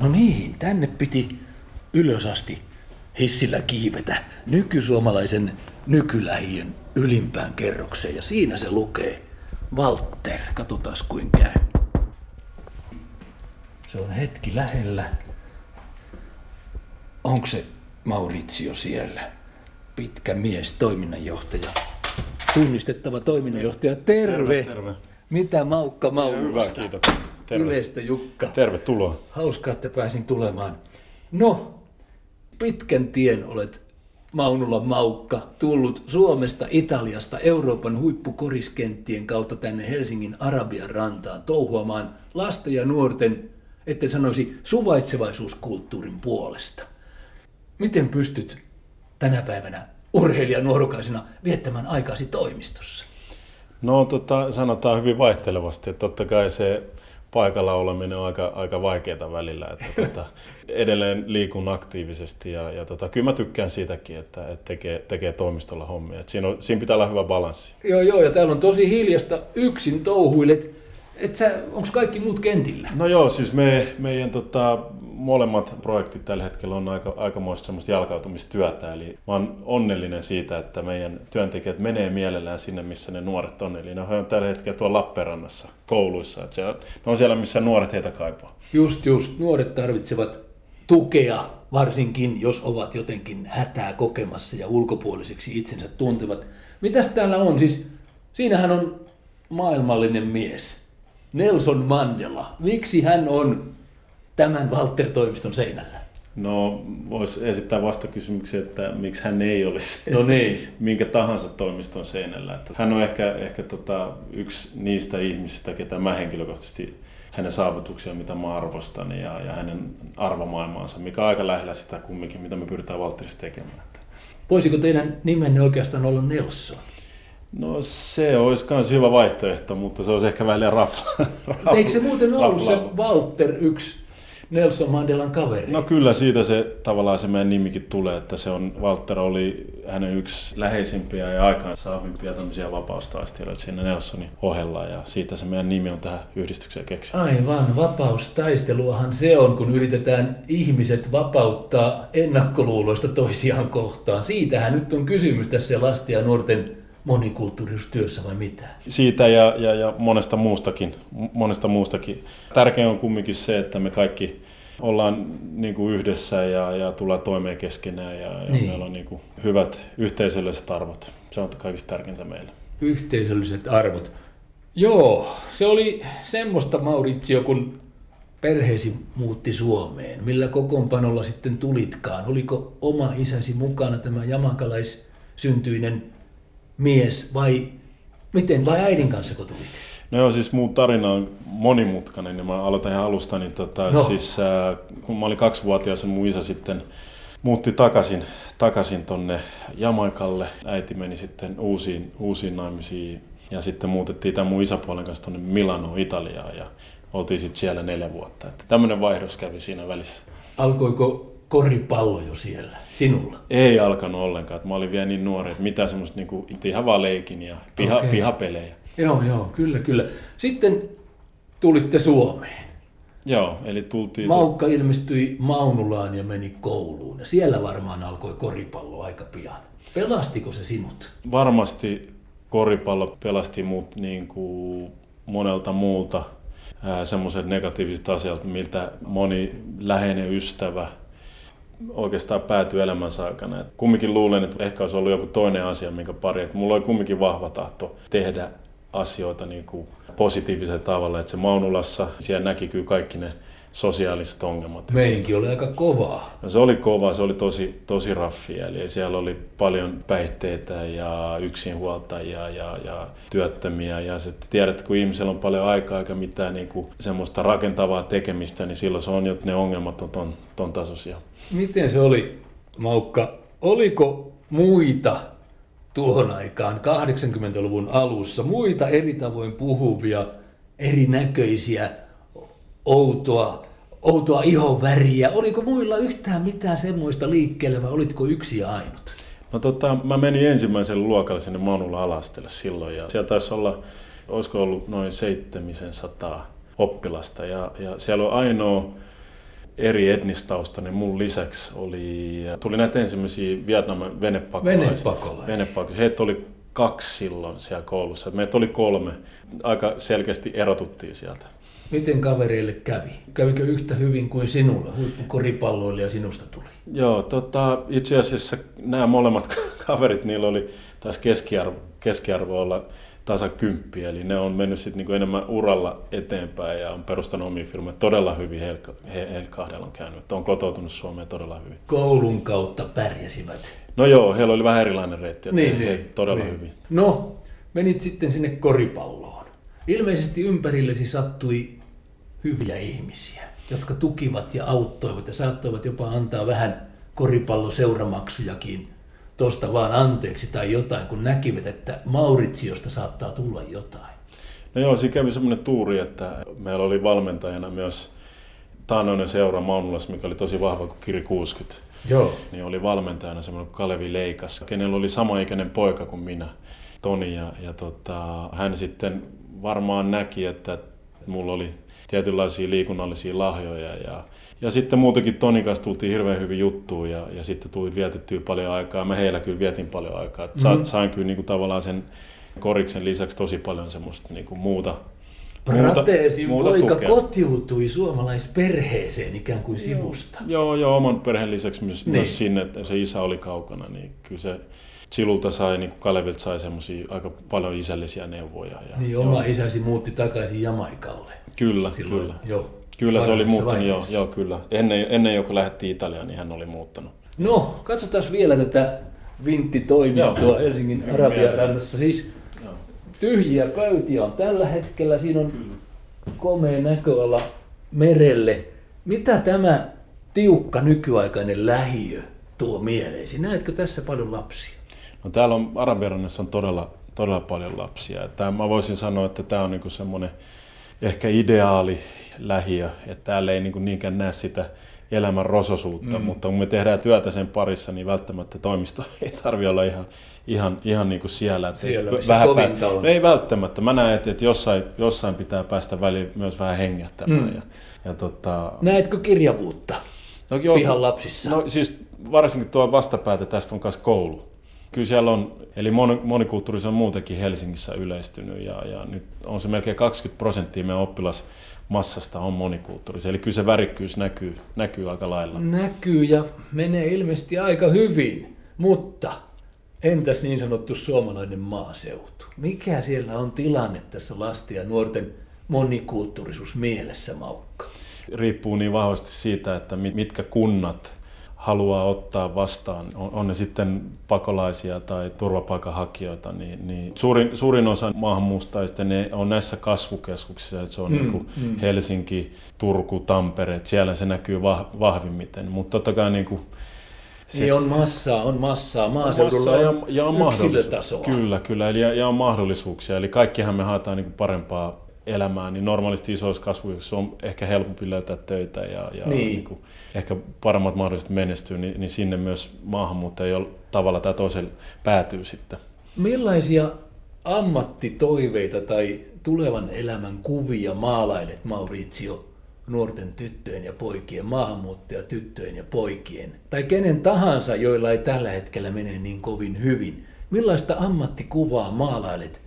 No niin, tänne piti ylös asti hissillä kiivetä nykysuomalaisen nykylähiön ylimpään kerrokseen ja siinä se lukee Walter. Katsotaan kuin käy. Se on hetki lähellä. Onko se Maurizio siellä? Pitkä mies, toiminnanjohtaja. Tunnistettava toiminnanjohtaja. Terve! Terve, terve. Mitä Maukka Hyvä, Maunusta? kiitos. Terve. Yleistä Jukka. Tervetuloa. Hauskaa, että pääsin tulemaan. No, pitkän tien olet Maunulla Maukka tullut Suomesta, Italiasta, Euroopan huippukoriskenttien kautta tänne Helsingin Arabian rantaan touhuamaan lasten ja nuorten, etten sanoisi suvaitsevaisuuskulttuurin puolesta. Miten pystyt tänä päivänä urheilijan nuorukaisena viettämään aikasi toimistossa? No tota, sanotaan hyvin vaihtelevasti, että totta kai se paikalla oleminen on aika, aika vaikeaa välillä. Että tota, edelleen liikun aktiivisesti ja, ja tota, kyllä mä tykkään siitäkin, että, että tekee, tekee toimistolla hommia. Et siinä, on, siinä pitää olla hyvä balanssi. Joo, joo, ja täällä on tosi hiljasta yksin touhuilet. Et sä, onks kaikki muut kentillä? No joo, siis me, meidän tota, molemmat projektit tällä hetkellä on aika, aikamoista semmoista jalkautumistyötä. Eli mä oon onnellinen siitä, että meidän työntekijät menee mielellään sinne, missä ne nuoret on. Eli ne on tällä hetkellä tuolla Lappeenrannassa kouluissa. Että on, ne on siellä, missä nuoret heitä kaipaa. Just, just. Nuoret tarvitsevat tukea, varsinkin jos ovat jotenkin hätää kokemassa ja ulkopuoliseksi itsensä tuntevat. Mitäs täällä on? Siis siinähän on maailmallinen mies. Nelson Mandela. Miksi hän on tämän Walter-toimiston seinällä? No, voisi esittää vastakysymyksen, että miksi hän ei olisi No niin. minkä tahansa toimiston seinällä. Että hän on ehkä, ehkä tota, yksi niistä ihmisistä, ketä mä henkilökohtaisesti hänen saavutuksia, mitä mä arvostan, ja, ja hänen arvomaailmaansa, mikä on aika lähellä sitä kumminkin, mitä me pyritään Valtterissa tekemään. Voisiko teidän nimenne oikeastaan olla Nelson? No se olisi myös hyvä vaihtoehto, mutta se olisi ehkä vähän liian rafla. Eikö se muuten ollut se raflaava. Walter yksi Nelson Mandelan kaveri? No kyllä siitä se tavallaan se meidän nimikin tulee, että se on, Walter oli hänen yksi läheisimpiä ja aikaansaavimpia tämmöisiä vapaustaistelijoita siinä Nelsonin ohella ja siitä se meidän nimi on tähän yhdistykseen keksitty. Aivan, vapaustaisteluahan se on, kun yritetään ihmiset vapauttaa ennakkoluuloista toisiaan kohtaan. Siitähän nyt on kysymys tässä lasten ja nuorten monikulttuurisuustyössä vai mitä? Siitä ja, ja, ja monesta, muustakin, monesta muustakin. Tärkeää on kumminkin se, että me kaikki ollaan niin kuin yhdessä ja, ja tullaan toimeen keskenään ja, ja Niin. meillä on niin kuin hyvät yhteisölliset arvot. Se on kaikista tärkeintä meille. Yhteisölliset arvot. Joo, se oli semmoista Maurizio, kun perheesi muutti Suomeen. Millä kokoonpanolla sitten tulitkaan? Oliko oma isäsi mukana tämä jamakalais-syntyinen mies vai miten? Vai äidin kanssa kun tulit? No joo, siis mun tarina on monimutkainen ja mä aloitan ihan alusta. Niin tota, No. siis, äh, kun mä olin kaksivuotias ja mun isä sitten muutti takaisin, takaisin tonne Jamaikalle. Äiti meni sitten uusiin, uusiin naimisiin ja sitten muutettiin tämän mun isäpuolen kanssa tonne Milanoon, Italiaan ja oltiin sitten siellä neljä vuotta. Että tämmöinen vaihdos kävi siinä välissä. Alkoiko koripallo jo siellä sinulla? Ei alkanut ollenkaan, mä olin vielä niin nuori, että mitään semmoista niinku, ihan vaan leikin ja piha, Okei. pihapelejä. Joo, joo, kyllä, kyllä. Sitten tulitte Suomeen. Joo, eli tultiin... Maukka ilmestyi Maunulaan ja meni kouluun. Ja siellä varmaan alkoi koripallo aika pian. Pelastiko se sinut? varmasti koripallo pelasti mut niin kuin monelta muulta semmoiset negatiiviset asiat, miltä moni läheinen ystävä oikeastaan päätyi elämänsä aikana. Et kumminkin luulen, että ehkä olisi ollut joku toinen asia, minkä pari. Et mulla oli kumminkin vahva tahto tehdä asioita niin kuin positiivisella tavalla. Että se Maunulassa, siellä näki kyllä kaikki ne sosiaaliset ongelmat. Et se- Meininki oli aika kovaa. No se oli kova, se oli tosi, tosi raffia. Eli siellä oli paljon päihteitä ja yksinhuoltajia ja, ja työttömiä. Ja sä tiedät, että kun ihmisellä on paljon aikaa eikä mitään niin kuin semmoista rakentavaa tekemistä, niin silloin se on, että ne ongelmat on ton, ton tasoisia. Miten se oli, Maukka? Oliko muita tuohon aikaan, 80-luvun alussa, muita eri tavoin puhuvia, erinäköisiä, outoa, outoa ihonväriä? Oliko muilla yhtään mitään semmoista liikkeellä vai olitko yksi ja ainut? No tota, mä menin ensimmäiselle luokalle sinne Manulla alastelle silloin ja siellä taisi olla, olisiko ollut noin 700 oppilasta ja, ja siellä on ainoa eri etnistaustainen mun lisäksi oli, tuli näitä ensimmäisiä Vietnamin venepakolaisia. Venepakolaisia. venepakolaisia. Heitä oli kaksi silloin siellä koulussa. Meitä oli kolme. Aika selkeästi erotuttiin sieltä. Miten kavereille kävi? Kävikö yhtä hyvin kuin sinulla? Huippukoripalloilija sinusta tuli. Joo, tota, itse asiassa nämä molemmat kaverit, niillä oli tässä keskiarvo, keskiarvo olla tasa kymppi, eli ne on mennyt sitten niinku enemmän uralla eteenpäin ja on perustanut omia firmoja. Todella hyvin heillä he, he kahdella on käynyt, että on kotoutunut Suomeen todella hyvin. Koulun kautta pärjäsivät. No joo, heillä oli vähän erilainen reitti, Niin, he, niin, he todella niin. hyvin. No, menit sitten sinne koripalloon. Ilmeisesti ympärillesi sattui hyviä ihmisiä, jotka tukivat ja auttoivat ja saattoivat jopa antaa vähän koripalloseuramaksujakin tosta vaan anteeksi tai jotain, kun näkivät, että Mauritsiosta saattaa tulla jotain. No joo, siinä kävi semmoinen tuuri, että meillä oli valmentajana myös taannoinen seura Maunulas, mikä oli tosi vahva kuin Kiri 60. Joo. Niin oli valmentajana semmoinen Kalevi Leikas, kenellä oli samaikäinen poika kuin minä, Toni. Ja, ja tota, hän sitten varmaan näki, että mulla oli tietynlaisia liikunnallisia lahjoja. Ja, ja sitten muutenkin Tonin kanssa tultiin hirveän hyvin juttuun ja, ja sitten tuli vietettyä paljon aikaa. Mä heillä kyllä vietin paljon aikaa. Et sa, Mhm. Sain kyllä niinku tavallaan sen koriksen lisäksi tosi paljon semmoista niinku muuta, Prateesin muuta poika tukea. kotiutui suomalaisperheeseen ikään kuin sivusta. Joo, joo, oman perheen lisäksi myös, Niin. niin. myös sinne, että se isä oli kaukana, niin kyllä se Chilulta sai, niin kuin Kalevilta sai semmoisia aika paljon isällisiä neuvoja. Ja, Niin joo, oma isäsi muutti takaisin Jamaikalle. Kyllä, Silloin, kyllä. Joo. Kyllä se oli muuttanut, joo, vaiheessa. joo, kyllä. Ennen, ennen jo kun lähdettiin Italiaan, niin hän oli muuttanut. No, katsotaan vielä tätä vinttitoimistoa Joo. Helsingin Hyvin Arabian mielellä. rannassa. Siis Joo. tyhjiä pöytiä on tällä hetkellä. Siinä on komea näköala merelle. Mitä tämä tiukka nykyaikainen lähiö tuo mieleesi? Näetkö tässä paljon lapsia? No täällä on Arabiarannassa on todella, todella paljon lapsia. Tämä, mä voisin sanoa, että tämä on niinku semmoinen ehkä ideaali lähiö, että täällä ei niinku niinkään näe sitä elämän rososuutta, Mm. mutta kun me tehdään työtä sen parissa, niin välttämättä toimisto ei tarvi olla ihan, ihan, ihan niin kuin siellä. Että Siellä, et missä vähän kovinta on. No ei välttämättä. Mä näen, että, että jossain, jossain pitää päästä väliin myös vähän hengättämään. Mm. Ja, ja tota, Näetkö kirjavuutta no, joo, pihan lapsissa? No siis varsinkin tuo vastapäätä tästä on myös koulu. Kyllä siellä on, eli moni- monikulttuurisuus on muutenkin Helsingissä yleistynyt ja, ja nyt on se melkein 20 prosenttia meidän oppilasmassasta on monikulttuurisia. Eli kyllä se värikkyys näkyy, näkyy aika lailla. Näkyy ja menee ilmeisesti aika hyvin, mutta entäs niin sanottu suomalainen maaseutu? Mikä siellä on tilanne tässä lasten ja nuorten monikulttuurisuus mielessä, Maukka? Riippuu niin vahvasti siitä, että mit- mitkä kunnat haluaa ottaa vastaan, on, on ne sitten pakolaisia tai turvapaikanhakijoita, niin, niin suurin, suurin osa maahanmuuttajista ne on näissä kasvukeskuksissa, että se on Mm, niin kuin mm. Helsinki, Turku, Tampere, että siellä se näkyy vah, vahvimmiten, mutta totta kai niin kuin Se... Niin on massaa, on massaa. Maaseudulla Massaa on, ja, ja on mahdollisuuksia. yksilötasoa. Kyllä, kyllä. Eli ja, ja on mahdollisuuksia. Eli kaikkihan me haetaan niin kuin parempaa elämää, niin normaalisti isoissa kasvuissa on ehkä helpompi löytää töitä ja, ja Niin. niin. kuin ehkä paremmat mahdollisuudet menestyä, niin, niin sinne myös maahanmuuttaja jo tavalla tai toisella päätyy sitten. Millaisia ammattitoiveita tai tulevan elämän kuvia maalailet Maurizio nuorten tyttöjen ja poikien, maahanmuuttajatyttöjen ja poikien, tai kenen tahansa, joilla ei tällä hetkellä mene niin kovin hyvin? Millaista ammattikuvaa maalailet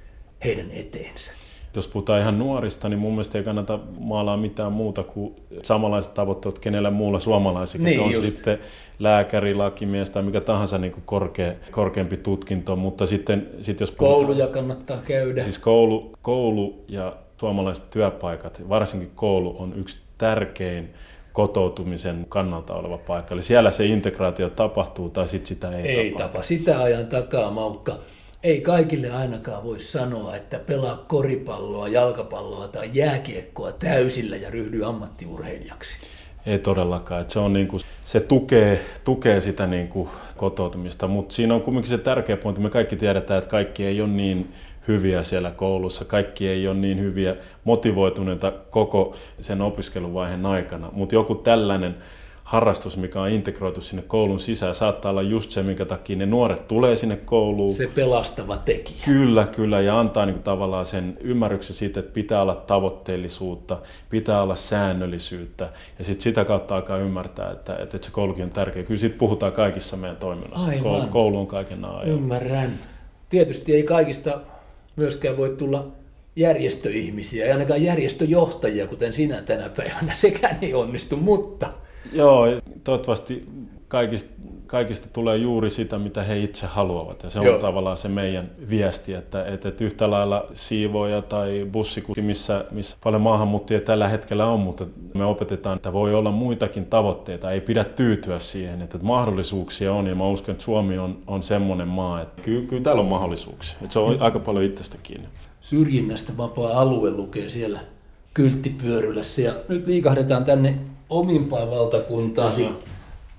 heidän eteensä? Jos puhutaan ihan nuorista, niin mun mielestä ei kannata maalaa mitään muuta kuin samanlaiset tavoitteet kenellä muulla suomalaisilla. Niin, on just. sitten lääkäri, lakimies tai mikä tahansa niin kuin korkea, korkeampi tutkinto, mutta sitten sit jos puhutaan- Kouluja kannattaa käydä. Siis koulu, koulu ja suomalaiset työpaikat, varsinkin koulu, on yksi tärkein kotoutumisen kannalta oleva paikka. Eli siellä se integraatio tapahtuu tai sitten sitä ei, Ei tapahdu. tapa. Sitä ajan takaa, Maukka. Ei kaikille ainakaan voi sanoa, että pelaa koripalloa, jalkapalloa tai jääkiekkoa täysillä ja ryhdy ammattiurheilijaksi. Ei todellakaan. Et se, on niinku, se tukee, tukee sitä niinku kotoutumista, mutta siinä on kuitenkin se tärkeä pointti. Me kaikki tiedetään, että kaikki ei ole niin hyviä siellä koulussa, kaikki ei ole niin hyviä motivoituneita koko sen opiskeluvaiheen aikana, mutta joku tällainen harrastus, mikä on integroitu sinne koulun sisään. Saattaa olla just se, minkä takia ne nuoret tulee sinne kouluun. Se pelastava tekijä. Kyllä, kyllä, ja antaa niin kuin tavallaan sen ymmärryksen siitä, että pitää olla tavoitteellisuutta, pitää olla säännöllisyyttä, ja sitten sitä kautta alkaa ymmärtää, että, että se koulukin on tärkeä. Kyllä siitä puhutaan kaikissa meidän toiminnassa. Aivan. Koulu on kaiken ajan. Ymmärrän. Tietysti ei kaikista myöskään voi tulla järjestöihmisiä, ja ainakaan järjestöjohtajia, kuten sinä tänä päivänä. Sekään ei onnistu, mutta... Joo, toivottavasti kaikista, kaikista tulee juuri sitä, mitä he itse haluavat. Ja se on Joo. tavallaan se meidän viesti, että, että, että yhtä lailla siivoja tai bussikuski, missä, missä paljon maahanmuuttajia tällä hetkellä on, mutta me opetetaan, että voi olla muitakin tavoitteita. Ei pidä tyytyä siihen, että mahdollisuuksia on. Ja mä uskon, että Suomi on, on semmoinen maa, että kyllä, kyllä täällä on mahdollisuuksia. Että se on mm. aika paljon itsestä kiinni syrjinnästä vapaa alue lukee siellä kylttipyörylässä. Ja nyt liikahdetaan tänne omimpaan valtakuntaan.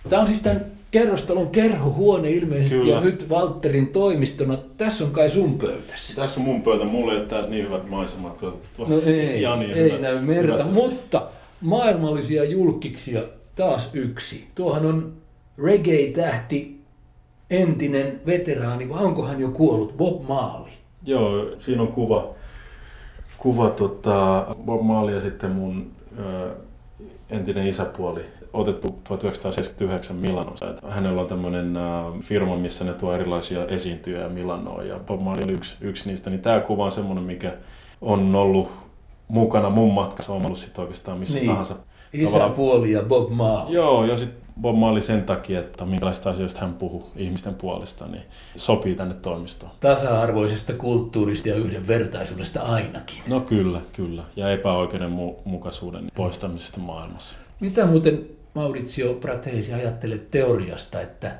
Tämä on siis tämän kerrostalon kerhohuone ilmeisesti Kyllä. ja nyt Valterin toimistona. Tässä on kai sun pöytässä. Tässä on mun pöytä. Mulla ei ole niin hyvät maisemat no ei, Jani ei hyvät, näy merta, hyvät. mutta maailmallisia julkiksia taas yksi. Tuohan on reggae-tähti, entinen veteraani, vai onko hän jo kuollut, Bob Marley. Joo, siinä on kuva, kuva tota, Bob Marley ja sitten mun ö, entinen isäpuoli otettu 1979 Milanossa. Hänellä on tämmöinen firma, missä ne tuo erilaisia esiintyjä Milanoa ja Bob Marley oli yksi, yksi niistä. Niin tämä kuva on semmoinen, mikä on ollut mukana mun matkassa, on ollut sitten oikeastaan missä niin. tahansa. Isäpuoli ja Bob Marley. Joo, ja sitten Bob Marley sen takia, että minkälaista asioista hän puhuu ihmisten puolesta, niin sopii tänne toimistoon. Tasa-arvoisesta kulttuurista ja yhdenvertaisuudesta ainakin. No kyllä, kyllä. Ja epäoikeudenmukaisuuden poistamisesta maailmassa. Mitä muuten Maurizio Pratesi ajattelet teoriasta, että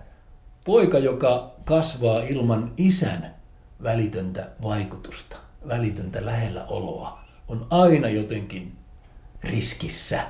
poika, joka kasvaa ilman isän välitöntä vaikutusta, välitöntä lähellä oloa, on aina jotenkin riskissä?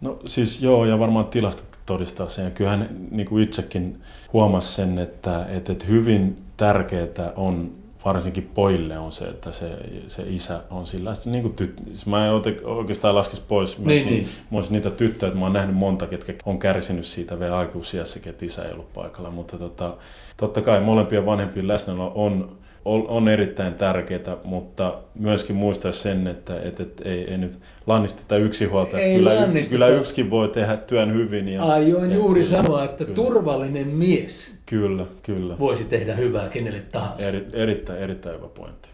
No siis joo, ja varmaan tilastot todistaa sen. Ja kyllähän niin kuin itsekin huomasi sen, että, että, että hyvin tärkeää on varsinkin pojille on se, että se, se isä on sillä niin kuin tyt... Siis mä en oikeastaan laskisi pois niin, niin. niin. niitä tyttöjä, että mä oon nähnyt monta, ketkä on kärsinyt siitä vielä aikuisiassakin, että isä ei ollut paikalla. Mutta tota, totta kai molempien vanhempien läsnäolo on on erittäin tärkeää, mutta myöskin muistaa sen, että, että, että ei, ei nyt lannisteta yksinhuolta. Ei kyllä, lannisteta. kyllä yksikin voi tehdä työn hyvin. Ja, Aion juuri kyllä, sanoa, että kyllä. turvallinen mies kyllä, kyllä. voisi tehdä hyvää kenelle tahansa. Eri, erittäin, erittäin hyvä pointti.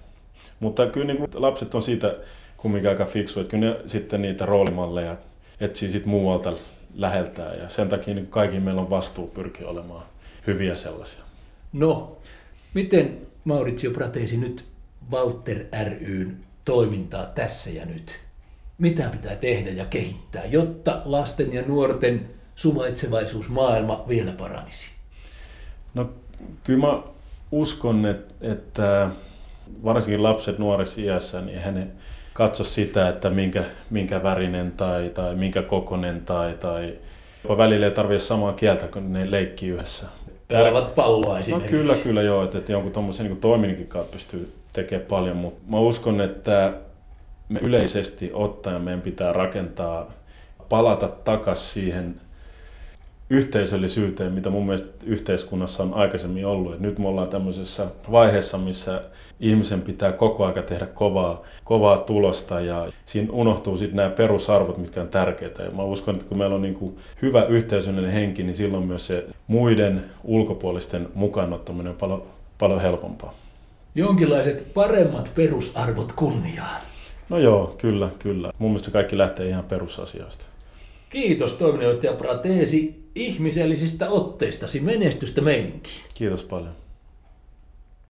Mutta kyllä niin lapset on siitä kumminkin aika fiksu, että kyllä ne sitten niitä roolimalleja etsii sit muualta läheltään ja sen takia niin kaikki meillä on vastuu pyrkiä olemaan hyviä sellaisia. No, miten Maurizio Pratesi nyt Walter ryn toimintaa tässä ja nyt? Mitä pitää tehdä ja kehittää, jotta lasten ja nuorten suvaitsevaisuusmaailma vielä paranisi? No kyllä mä uskon, että varsinkin lapset nuoressa iässä, niin hän katso sitä, että minkä, minkä värinen tai, tai minkä kokonen tai, tai jopa välillä ei tarvitse samaa kieltä, kun ne leikkii yhdessä pelaavat palloa no esimerkiksi. No kyllä, kyllä joo, että, että jonkun tuommoisen niin toiminninkin kautta pystyy tekemään paljon, mutta mä uskon, että me yleisesti ottaen meidän pitää rakentaa, palata takaisin siihen yhteisöllisyyteen, mitä mun mielestä yhteiskunnassa on aikaisemmin ollut. Et nyt me ollaan tämmöisessä vaiheessa, missä ihmisen pitää koko ajan tehdä kovaa, kovaa tulosta ja siinä unohtuu sitten nämä perusarvot, mitkä on tärkeitä. Ja mä uskon, että kun meillä on niin kuin hyvä yhteisöllinen henki, niin silloin myös se muiden ulkopuolisten mukaanottaminen on paljon, paljon helpompaa. Jonkinlaiset paremmat perusarvot kunniaan. No joo, kyllä, kyllä. Mun mielestä kaikki lähtee ihan perusasioista. Kiitos toiminnanjohtaja Prateesi ihmisellisistä otteistasi. Menestystä meininkiin. Kiitos paljon.